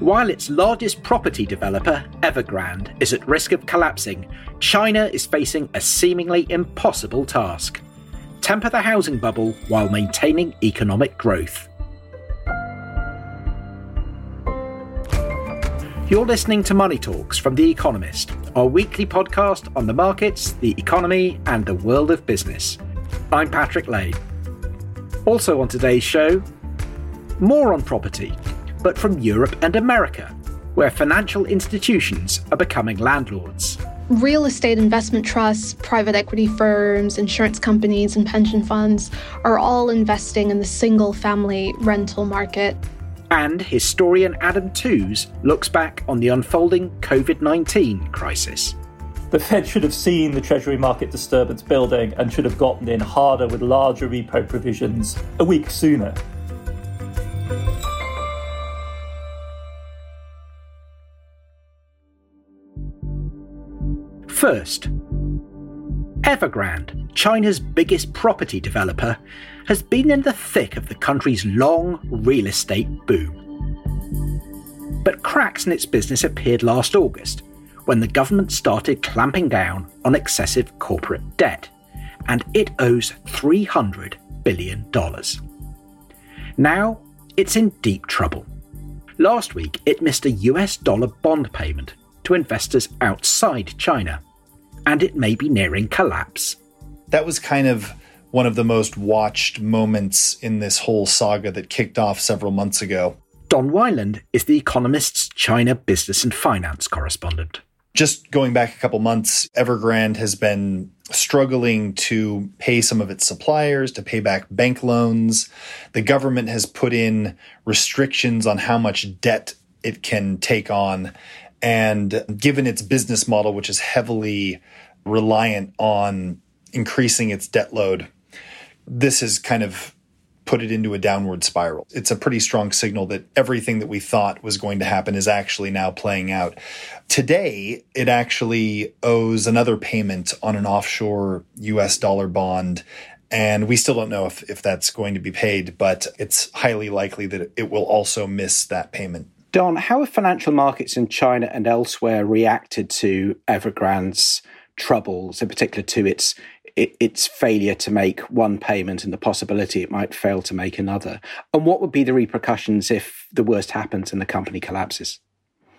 While its largest property developer, Evergrande, is at risk of collapsing, China is facing a seemingly impossible task temper the housing bubble while maintaining economic growth. You're listening to Money Talks from The Economist, our weekly podcast on the markets, the economy, and the world of business. I'm Patrick Lane. Also on today's show, more on property, but from Europe and America, where financial institutions are becoming landlords. Real estate investment trusts, private equity firms, insurance companies, and pension funds are all investing in the single family rental market. And historian Adam Tooze looks back on the unfolding COVID 19 crisis. The Fed should have seen the Treasury market disturbance building and should have gotten in harder with larger repo provisions a week sooner. First, Evergrande, China's biggest property developer, has been in the thick of the country's long real estate boom. But cracks in its business appeared last August when the government started clamping down on excessive corporate debt, and it owes $300 billion. Now, it's in deep trouble. Last week, it missed a US dollar bond payment to investors outside China, and it may be nearing collapse. That was kind of one of the most watched moments in this whole saga that kicked off several months ago. Don Weinland is The Economist's China business and finance correspondent. Just going back a couple months, Evergrande has been struggling to pay some of its suppliers, to pay back bank loans. The government has put in restrictions on how much debt it can take on. And given its business model, which is heavily reliant on increasing its debt load, this has kind of put it into a downward spiral. It's a pretty strong signal that everything that we thought was going to happen is actually now playing out. Today, it actually owes another payment on an offshore US dollar bond. And we still don't know if, if that's going to be paid, but it's highly likely that it will also miss that payment. Don, how have financial markets in China and elsewhere reacted to Evergrande's troubles, in particular to its its failure to make one payment and the possibility it might fail to make another? And what would be the repercussions if the worst happens and the company collapses?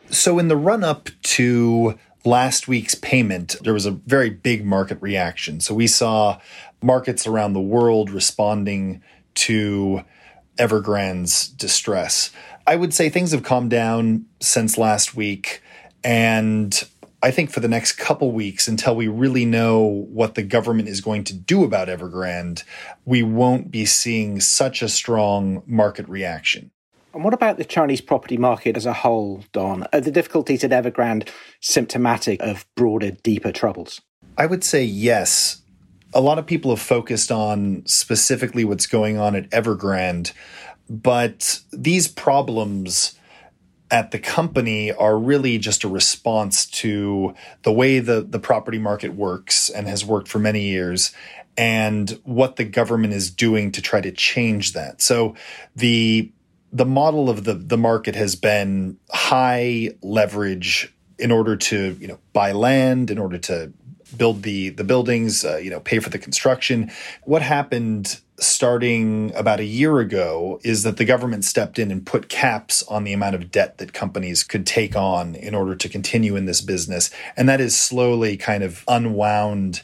So, in the run up to last week's payment, there was a very big market reaction. So, we saw markets around the world responding to Evergrande's distress. I would say things have calmed down since last week. And I think for the next couple weeks, until we really know what the government is going to do about Evergrande, we won't be seeing such a strong market reaction. And what about the Chinese property market as a whole, Don? Are the difficulties at Evergrande symptomatic of broader, deeper troubles? I would say yes. A lot of people have focused on specifically what's going on at Evergrande, but these problems at the company are really just a response to the way the, the property market works and has worked for many years and what the government is doing to try to change that. So the the model of the the market has been high leverage in order to you know buy land in order to build the the buildings uh, you know pay for the construction what happened starting about a year ago is that the government stepped in and put caps on the amount of debt that companies could take on in order to continue in this business. And that is slowly kind of unwound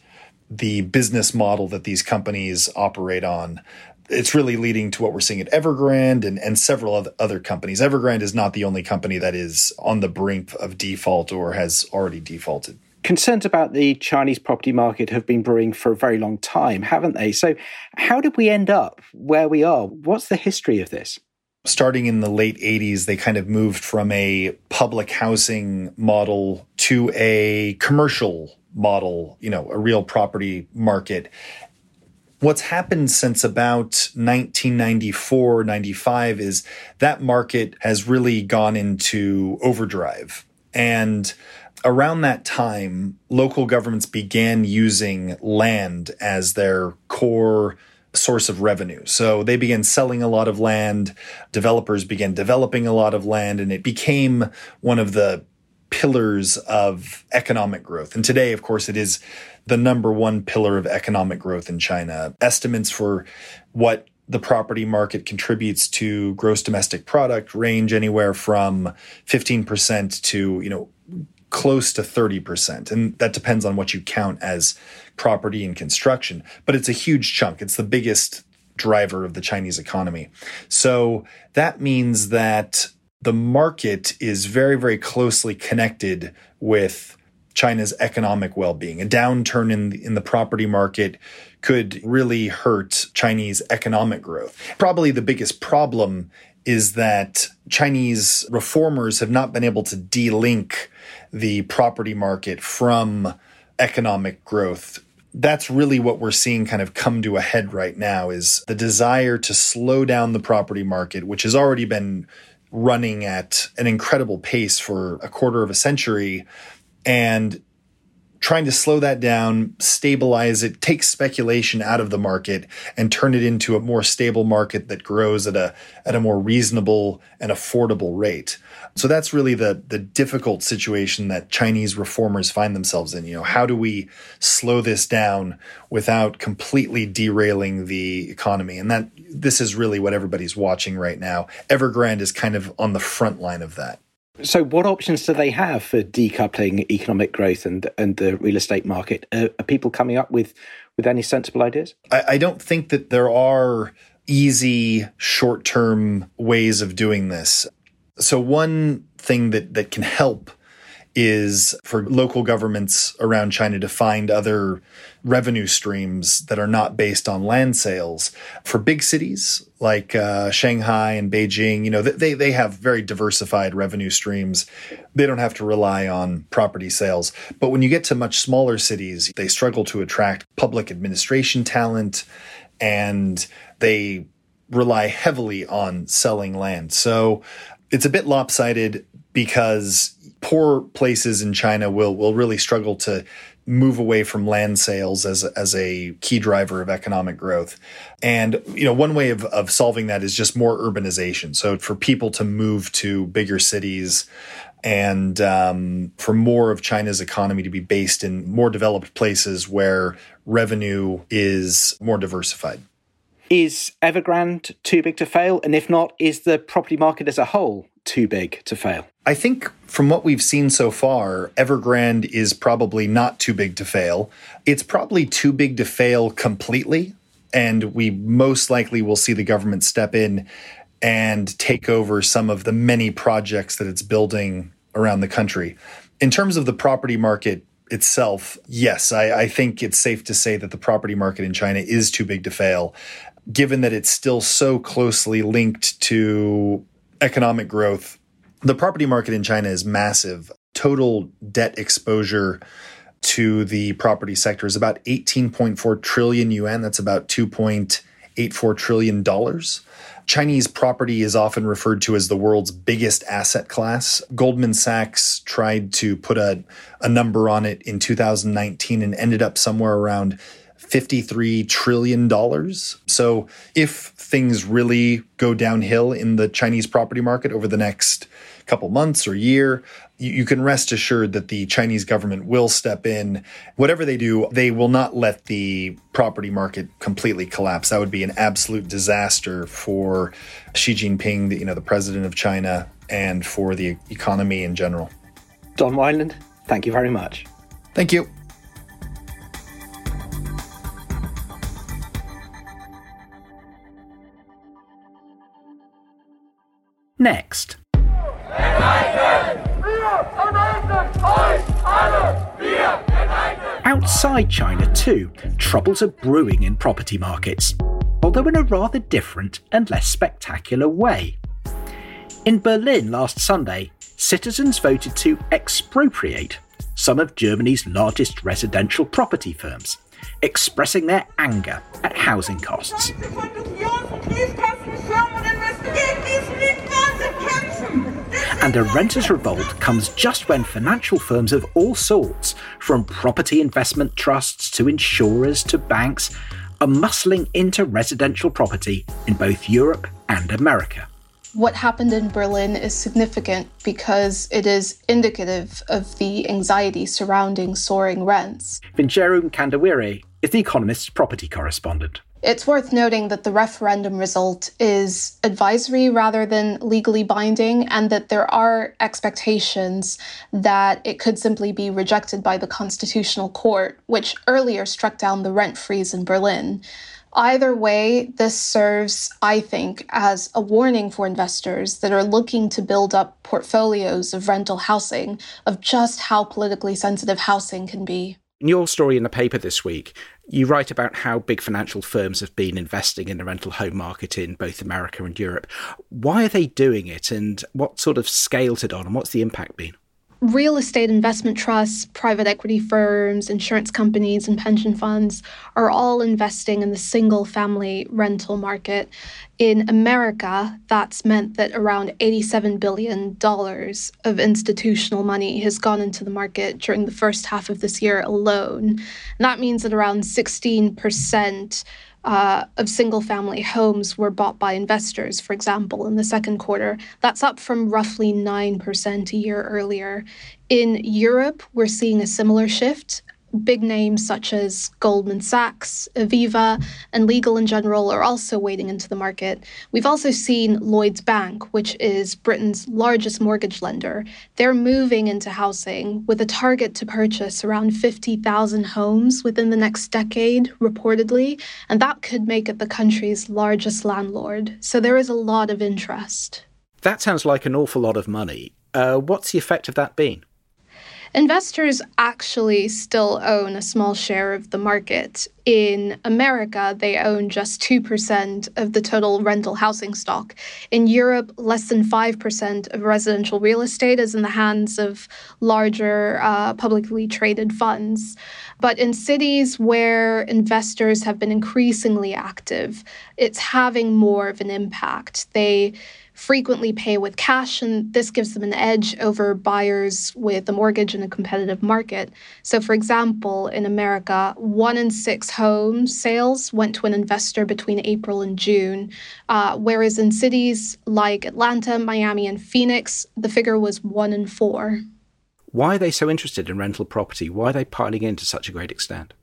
the business model that these companies operate on. It's really leading to what we're seeing at Evergrande and, and several other companies. Evergrande is not the only company that is on the brink of default or has already defaulted. Concerns about the Chinese property market have been brewing for a very long time, haven't they? So, how did we end up where we are? What's the history of this? Starting in the late 80s, they kind of moved from a public housing model to a commercial model, you know, a real property market. What's happened since about 1994, 95 is that market has really gone into overdrive. And around that time, local governments began using land as their core source of revenue. So they began selling a lot of land, developers began developing a lot of land, and it became one of the pillars of economic growth. And today, of course, it is the number one pillar of economic growth in China. Estimates for what the property market contributes to gross domestic product range anywhere from 15% to, you know, close to 30%. And that depends on what you count as property and construction. But it's a huge chunk. It's the biggest driver of the Chinese economy. So that means that the market is very, very closely connected with China's economic well-being. A downturn in the, in the property market could really hurt Chinese economic growth. Probably the biggest problem is that Chinese reformers have not been able to delink the property market from economic growth. That's really what we're seeing kind of come to a head right now is the desire to slow down the property market, which has already been running at an incredible pace for a quarter of a century and trying to slow that down, stabilize it, take speculation out of the market and turn it into a more stable market that grows at a at a more reasonable and affordable rate. So that's really the the difficult situation that Chinese reformers find themselves in. You know, how do we slow this down without completely derailing the economy? And that this is really what everybody's watching right now. Evergrande is kind of on the front line of that. So, what options do they have for decoupling economic growth and and the real estate market? are people coming up with with any sensible ideas? I, I don't think that there are easy short term ways of doing this. So, one thing that that can help is for local governments around China to find other revenue streams that are not based on land sales. For big cities like uh, Shanghai and Beijing, you know, they, they have very diversified revenue streams. They don't have to rely on property sales. But when you get to much smaller cities, they struggle to attract public administration talent and they rely heavily on selling land. So it's a bit lopsided because poor places in China will will really struggle to move away from land sales as as a key driver of economic growth. And you know, one way of of solving that is just more urbanization. So for people to move to bigger cities and um, for more of China's economy to be based in more developed places where revenue is more diversified. Is Evergrande too big to fail? And if not, is the property market as a whole too big to fail? I think from what we've seen so far, Evergrande is probably not too big to fail. It's probably too big to fail completely. And we most likely will see the government step in and take over some of the many projects that it's building around the country. In terms of the property market itself, yes, I, I think it's safe to say that the property market in China is too big to fail, given that it's still so closely linked to economic growth. The property market in China is massive. Total debt exposure to the property sector is about 18.4 trillion yuan. That's about 2.84 trillion dollars. Chinese property is often referred to as the world's biggest asset class. Goldman Sachs tried to put a, a number on it in 2019 and ended up somewhere around $53 trillion. So if things really go downhill in the Chinese property market over the next couple months or year, you, you, can rest assured that the Chinese government will step in. Whatever they do, they will not let the property market completely collapse. That would be an absolute disaster for Xi Jinping, the, you know, the president of China, and for the economy in general. Don Weinland, thank you very much. Thank you. Next. Outside China, too, troubles are brewing in property markets, although in a rather different and less spectacular way. In Berlin last Sunday, citizens voted to expropriate some of Germany's largest residential property firms, expressing their anger at housing costs. And a renters' revolt comes just when financial firms of all sorts, from property investment trusts to insurers to banks, are muscling into residential property in both Europe and America. What happened in Berlin is significant because it is indicative of the anxiety surrounding soaring rents. Vinjeru Mkandawire is The Economist's property correspondent. It's worth noting that the referendum result is advisory rather than legally binding, and that there are expectations that it could simply be rejected by the Constitutional Court, which earlier struck down the rent freeze in Berlin. Either way, this serves, I think, as a warning for investors that are looking to build up portfolios of rental housing of just how politically sensitive housing can be. Your story in the paper this week, you write about how big financial firms have been investing in the rental home market in both America and Europe. Why are they doing it, and what sort of scales it on, and what's the impact been? Real estate investment trusts, private equity firms, insurance companies, and pension funds are all investing in the single family rental market. In America, that's meant that around $87 billion of institutional money has gone into the market during the first half of this year alone. And that means that around 16% uh, of single family homes were bought by investors, for example, in the second quarter. That's up from roughly 9% a year earlier. In Europe, we're seeing a similar shift big names such as Goldman Sachs, Aviva, and Legal & General are also wading into the market. We've also seen Lloyds Bank, which is Britain's largest mortgage lender. They're moving into housing with a target to purchase around 50,000 homes within the next decade, reportedly, and that could make it the country's largest landlord. So there is a lot of interest. That sounds like an awful lot of money. Uh, what's the effect of that been? Investors actually still own a small share of the market. In America, they own just 2% of the total rental housing stock. In Europe, less than 5% of residential real estate is in the hands of larger uh, publicly traded funds. But in cities where investors have been increasingly active, it's having more of an impact. They frequently pay with cash, and this gives them an edge over buyers with a mortgage in a competitive market. So, for example, in America, one in six home sales went to an investor between April and June, uh, whereas in cities like Atlanta, Miami, and Phoenix, the figure was one in four. Why are they so interested in rental property? Why are they piling in to such a great extent?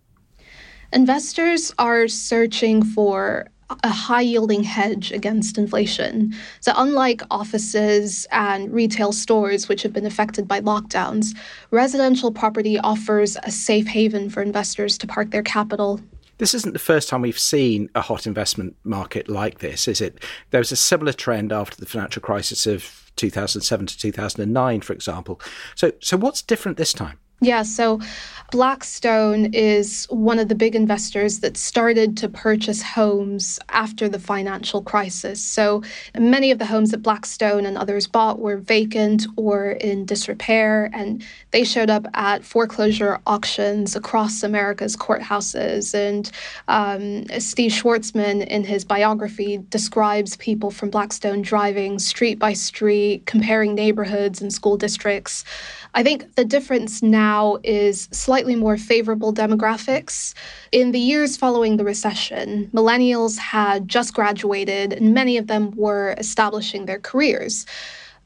Investors are searching for a high yielding hedge against inflation. So, unlike offices and retail stores, which have been affected by lockdowns, residential property offers a safe haven for investors to park their capital. This isn't the first time we've seen a hot investment market like this, is it? There was a similar trend after the financial crisis of 2007 to 2009, for example. So, so what's different this time? Yeah, so Blackstone is one of the big investors that started to purchase homes after the financial crisis. So many of the homes that Blackstone and others bought were vacant or in disrepair, and they showed up at foreclosure auctions across America's courthouses. And um, Steve Schwarzman, in his biography, describes people from Blackstone driving street by street, comparing neighborhoods and school districts. I think the difference now is slightly more favorable demographics. In the years following the recession, millennials had just graduated and many of them were establishing their careers.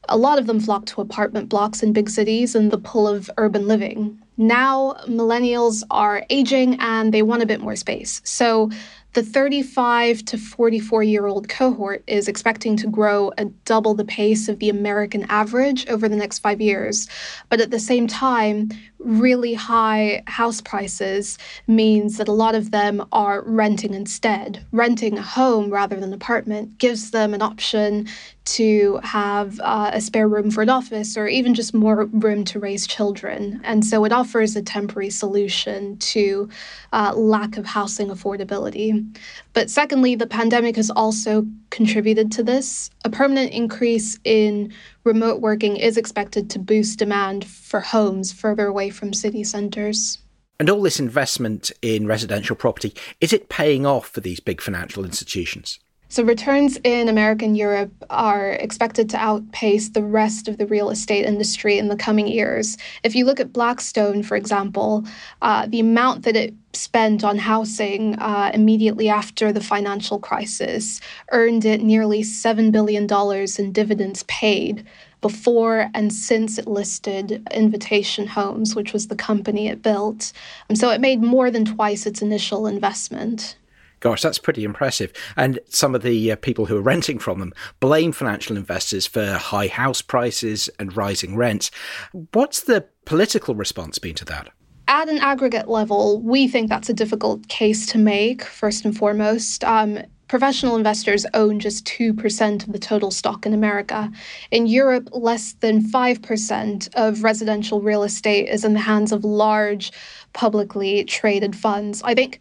A lot of them flocked to apartment blocks in big cities and the pull of urban living. Now, millennials are aging and they want a bit more space. So, The 35 to 44 year old cohort is expecting to grow at double the pace of the American average over the next five years. But at the same time, really high house prices means that a lot of them are renting instead. Renting a home rather than an apartment gives them an option to have uh, a spare room for an office or even just more room to raise children. And so it offers a temporary solution to uh, lack of housing affordability. But secondly, the pandemic has also contributed to this. A permanent increase in remote working is expected to boost demand for homes further away from city centres. And all this investment in residential property, is it paying off for these big financial institutions? So, returns in America and Europe are expected to outpace the rest of the real estate industry in the coming years. If you look at Blackstone, for example, uh, the amount that it spent on housing uh, immediately after the financial crisis earned it nearly $7 billion in dividends paid before and since it listed Invitation Homes, which was the company it built. And so it made more than twice its initial investment. Gosh, that's pretty impressive. And some of the uh, people who are renting from them blame financial investors for high house prices and rising rents. What's the political response been to that? At an aggregate level, we think that's a difficult case to make, first and foremost. Um, professional investors own just 2% of the total stock in America. In Europe, less than 5% of residential real estate is in the hands of large, publicly traded funds. I think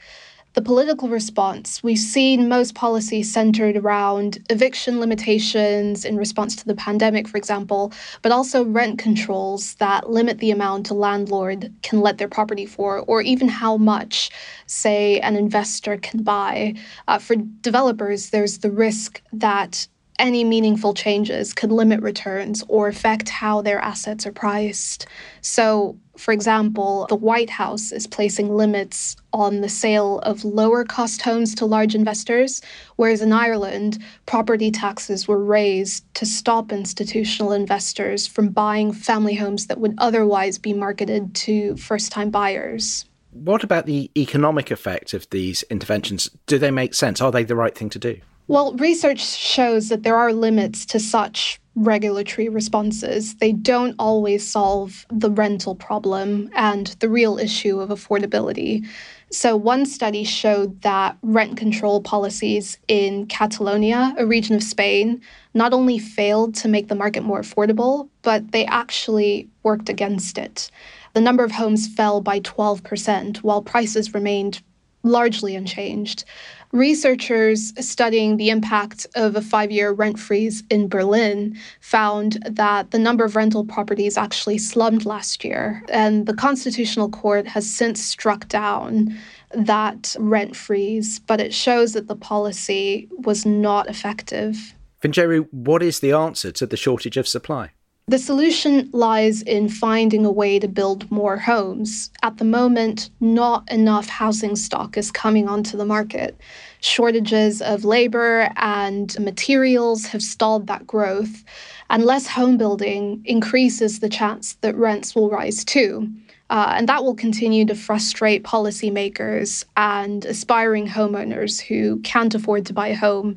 the political response. We've seen most policies centered around eviction limitations in response to the pandemic, for example, but also rent controls that limit the amount a landlord can let their property for, or even how much, say, an investor can buy. Uh, for developers, there's the risk that any meaningful changes could limit returns or affect how their assets are priced. So, for example, the White House is placing limits on the sale of lower cost homes to large investors, whereas in Ireland, property taxes were raised to stop institutional investors from buying family homes that would otherwise be marketed to first time buyers. What about the economic effect of these interventions? Do they make sense? Are they the right thing to do? Well, research shows that there are limits to such regulatory responses. They don't always solve the rental problem and the real issue of affordability. So, one study showed that rent control policies in Catalonia, a region of Spain, not only failed to make the market more affordable, but they actually worked against it. The number of homes fell by 12%, while prices remained largely unchanged. Researchers studying the impact of a five year rent freeze in Berlin found that the number of rental properties actually slumped last year. And the Constitutional Court has since struck down that rent freeze, but it shows that the policy was not effective. Vinjeru, what is the answer to the shortage of supply? The solution lies in finding a way to build more homes. At the moment, not enough housing stock is coming onto the market. Shortages of labor and materials have stalled that growth, and less home building increases the chance that rents will rise too. Uh, and that will continue to frustrate policymakers and aspiring homeowners who can't afford to buy a home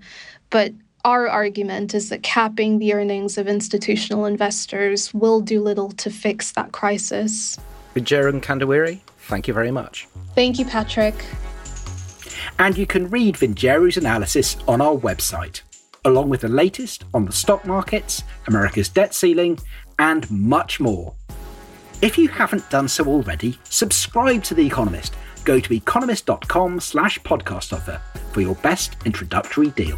but our argument is that capping the earnings of institutional investors will do little to fix that crisis. Vinjeru Mkandawire, thank you very much. Thank you, Patrick. And you can read Vinjeru's analysis on our website, along with the latest on the stock markets, America's debt ceiling, and much more. If you haven't done so already, subscribe to The Economist. Go to economist.com slash podcast offer for your best introductory deal.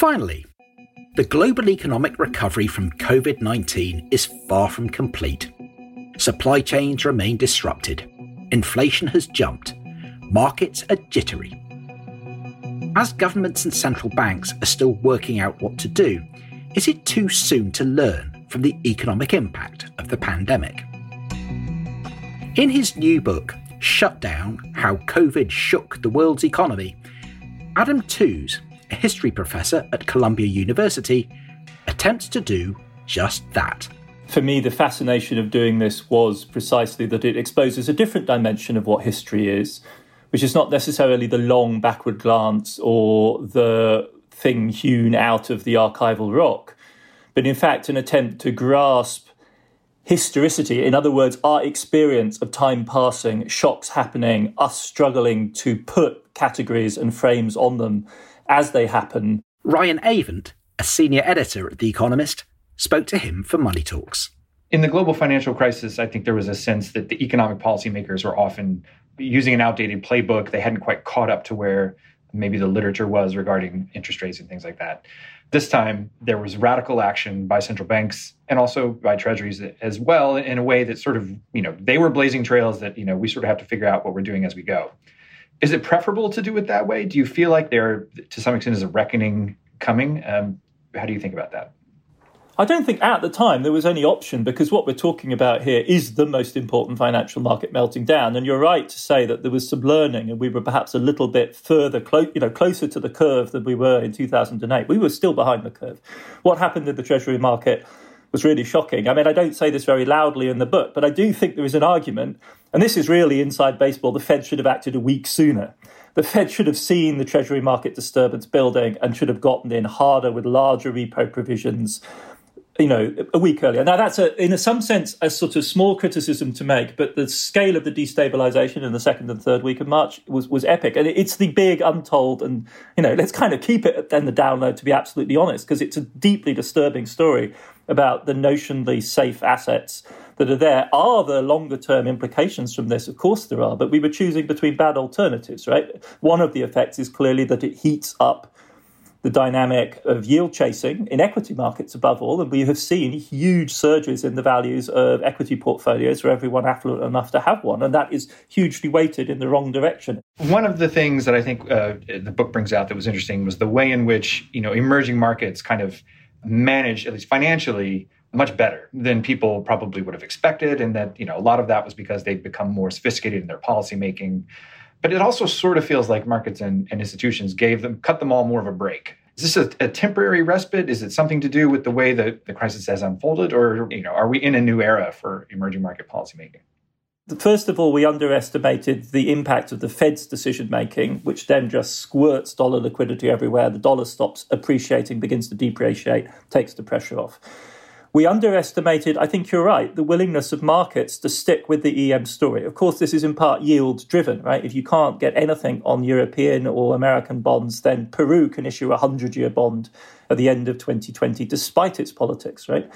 Finally, the global economic recovery from COVID 19 is far from complete. Supply chains remain disrupted, inflation has jumped, markets are jittery. As governments and central banks are still working out what to do, is it too soon to learn from the economic impact of the pandemic? In his new book, Shut Down How COVID Shook the World's Economy, Adam Tooze, a history professor at Columbia University, attempts to do just that. For me, the fascination of doing this was precisely that it exposes a different dimension of what history is, which is not necessarily the long backward glance or the thing hewn out of the archival rock, but in fact an attempt to grasp historicity, in other words, our experience of time passing, shocks happening, us struggling to put categories and frames on them as they happen. Ryan Avent, a senior editor at The Economist, spoke to him for Money Talks. In the global financial crisis, I think there was a sense that the economic policymakers were often using an outdated playbook. They hadn't quite caught up to where maybe the literature was regarding interest rates and things like that. This time, there was radical action by central banks and also by treasuries as well, in a way that sort of, you know, they were blazing trails that, you know, we sort of have to figure out what we're doing as we go. Is it preferable to do it that way? Do you feel like there, to some extent, is a reckoning coming? Um, how do you think about that? I don't think at the time there was any option because what we're talking about here is the most important financial market melting down. And you're right to say that there was some learning and we were perhaps a little bit further, clo- you know, closer to the curve than we were in 2008. We were still behind the curve. What happened in the Treasury market was really shocking. I mean, I don't say this very loudly in the book, but I do think there is an argument, and this is really inside baseball, the Fed should have acted a week sooner. The Fed should have seen the Treasury market disturbance building and should have gotten in harder with larger repo provisions you know, a week earlier. Now, that's a, in some sense a sort of small criticism to make, but the scale of the destabilization in the second and third week of March was, was epic. And it's the big untold, and, you know, let's kind of keep it then the download to be absolutely honest, because it's a deeply disturbing story about the notionally safe assets that are there. Are there longer term implications from this? Of course there are, but we were choosing between bad alternatives, right? One of the effects is clearly that it heats up the dynamic of yield chasing in equity markets above all. And we have seen huge surges in the values of equity portfolios for everyone affluent enough to have one. And that is hugely weighted in the wrong direction. One of the things that I think uh, the book brings out that was interesting was the way in which, you know, emerging markets kind of manage, at least financially, much better than people probably would have expected. And that, you know, a lot of that was because they've become more sophisticated in their policy making. But it also sort of feels like markets and, and institutions gave them, cut them all more of a break. Is this a, a, temporary respite? Is it something to do with the way that the crisis has unfolded, or you know, are we in a new era for emerging market policymaking? First of all, we underestimated the impact of the Fed's decision making, which then just squirts dollar liquidity everywhere. The dollar stops appreciating, begins to depreciate, takes the pressure off we underestimated, I think you're right, the willingness of markets to stick with the EM story. Of course, this is in part yield driven, right? If you can't get anything on European or American bonds, then Peru can issue a 100 year bond at the end of 2020, despite its politics, right?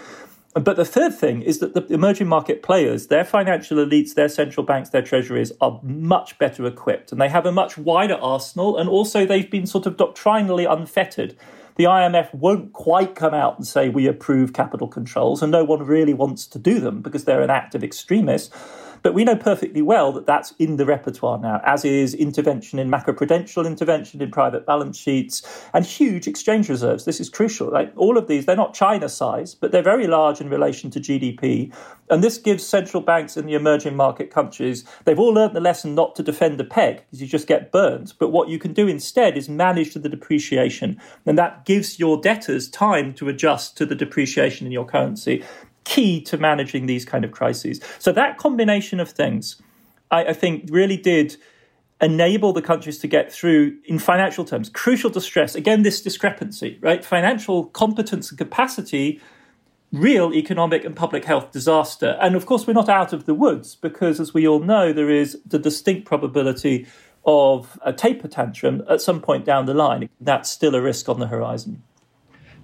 But the third thing is that the emerging market players, their financial elites, their central banks, their treasuries are much better equipped and they have a much wider arsenal. And also, they've been sort of doctrinally unfettered the IMF won't quite come out and say we approve capital controls, and no one really wants to do them because they're an act of extremists. But we know perfectly well that that's in the repertoire now, as is intervention in macroprudential intervention in private balance sheets and huge exchange reserves. This is crucial. Right? All of these, they're not China size, but they're very large in relation to GDP. And this gives central banks in the emerging market countries, they've all learned the lesson not to defend the peg because you just get burnt. But what you can do instead is manage the depreciation. And that gives your debtors time to adjust to the depreciation in your currency key to managing these kind of crises. So that combination of things, I, I think, really did enable the countries to get through, in financial terms, crucial distress. Again, this discrepancy, right? Financial competence and capacity, real economic and public health disaster. And of course, we're not out of the woods because, as we all know, there is the distinct probability of a taper tantrum at some point down the line. That's still a risk on the horizon.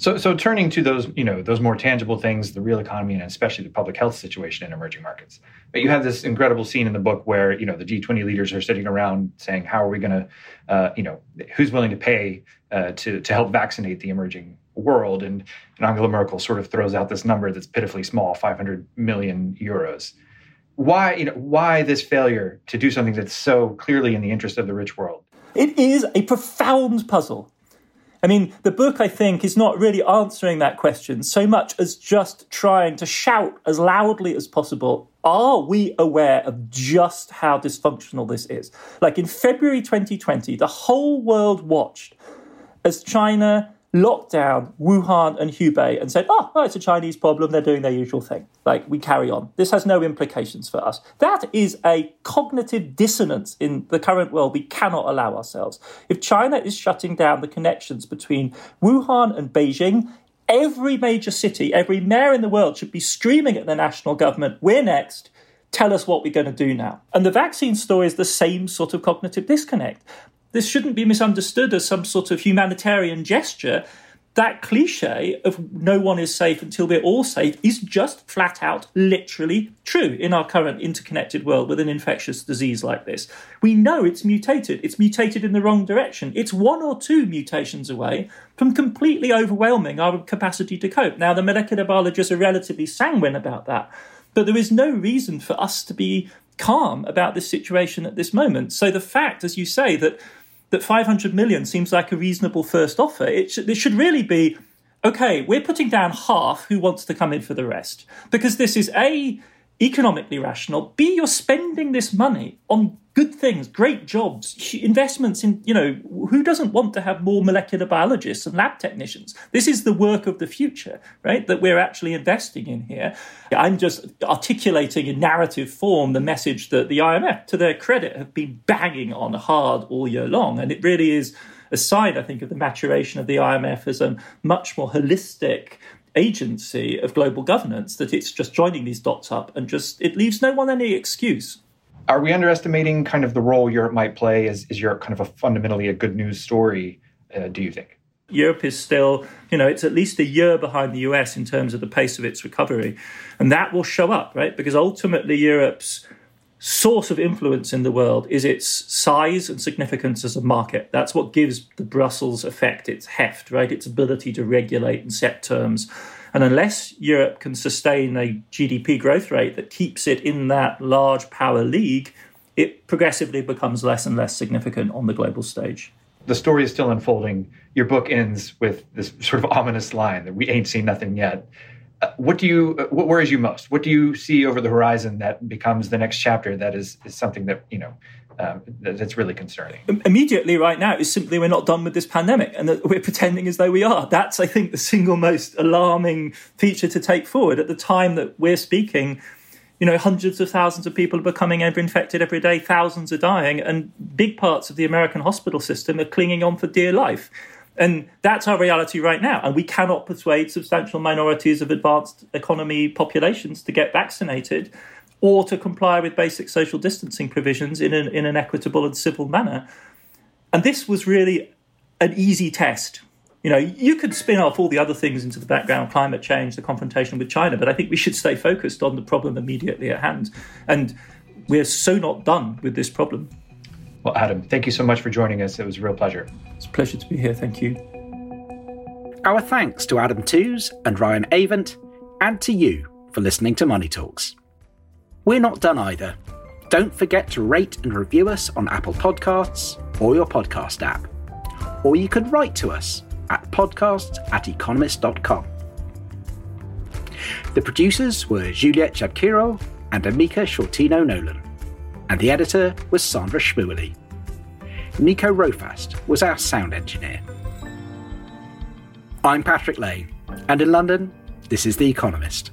So, so turning to those, you know, those more tangible things, the real economy, and especially the public health situation in emerging markets. But you have this incredible scene in the book where, you know, the G20 leaders are sitting around saying, "How are we going to, uh, you know, who's willing to pay uh, to to help vaccinate the emerging world?" And, and Angela Merkel sort of throws out this number that's pitifully small, 500 million euros. Why, you know, why this failure to do something that's so clearly in the interest of the rich world? It is a profound puzzle. I mean, the book, I think, is not really answering that question so much as just trying to shout as loudly as possible are we aware of just how dysfunctional this is? Like in February 2020, the whole world watched as China locked down Wuhan and Hubei and said, oh, oh, it's a Chinese problem. They're doing their usual thing. Like, we carry on. This has no implications for us. That is a cognitive dissonance in the current world we cannot allow ourselves. If China is shutting down the connections between Wuhan and Beijing, every major city, every mayor in the world should be screaming at the national government, we're next. Tell us what we're going to do now. And the vaccine story is the same sort of cognitive disconnect. This shouldn't be misunderstood as some sort of humanitarian gesture. That cliche of no one is safe until we're all safe is just flat out literally true in our current interconnected world with an infectious disease like this. We know it's mutated. It's mutated in the wrong direction. It's one or two mutations away from completely overwhelming our capacity to cope. Now, the molecular biologists are relatively sanguine about that, but there is no reason for us to be calm about this situation at this moment. So the fact, as you say, that that 500 million seems like a reasonable first offer. It, sh- it should really be okay, we're putting down half who wants to come in for the rest. Because this is A, economically rational, B, you're spending this money on good things, great jobs, investments in, you know, who doesn't want to have more molecular biologists and lab technicians? This is the work of the future, right? That we're actually investing in here. I'm just articulating in narrative form the message that the IMF, to their credit, have been banging on hard all year long. And it really is a sign, I think, of the maturation of the IMF as a much more holistic agency of global governance that it's just joining these dots up and just it leaves no one any excuse. Are we underestimating kind of the role Europe might play? Is, is Europe kind of a fundamentally a good news story, uh, do you think? Europe is still, you know, it's at least a year behind the US in terms of the pace of its recovery. And that will show up, right? Because ultimately, Europe's source of influence in the world is its size and significance as a market. That's what gives the Brussels effect its heft, right? Its ability to regulate and set terms. And unless Europe can sustain a GDP growth rate that keeps it in that large power league, it progressively becomes less and less significant on the global stage. The story is still unfolding. Your book ends with this sort of ominous line that we ain't seen nothing yet. What do you what worries you most? What do you see over the horizon that becomes the next chapter that is, is something that you know um, that's really concerning? Immediately right now is simply we're not done with this pandemic and that we're pretending as though we are. That's i think the single most alarming feature to take forward. At the time that we're speaking you know hundreds of thousands of people are becoming infected every day thousands are dying and big parts of the american hospital system are clinging on for dear life and that's our reality right now. And we cannot persuade substantial minorities of advanced economy populations to get vaccinated or to comply with basic social distancing provisions in an, in an equitable and civil manner. And this was really an easy test. You know, you could spin off all the other things into the background climate change, the confrontation with China, but I think we should stay focused on the problem immediately at hand. And we're so not done with this problem. Well, Adam, thank you so much for joining us. It was a real pleasure. It's a pleasure to be here. Thank you. Our thanks to Adam Tooze and Ryan Avent, and to you for listening to Money Talks. We're not done either. Don't forget to rate and review us on Apple Podcasts or your podcast app. Or you can write to us at podcasts at economist.com. The producers were Juliet Jabkiro and Amika Shortino Nolan and the editor was Sandra Schmueli. Nico Rofast was our sound engineer. I'm Patrick Lane, and in London, this is The Economist.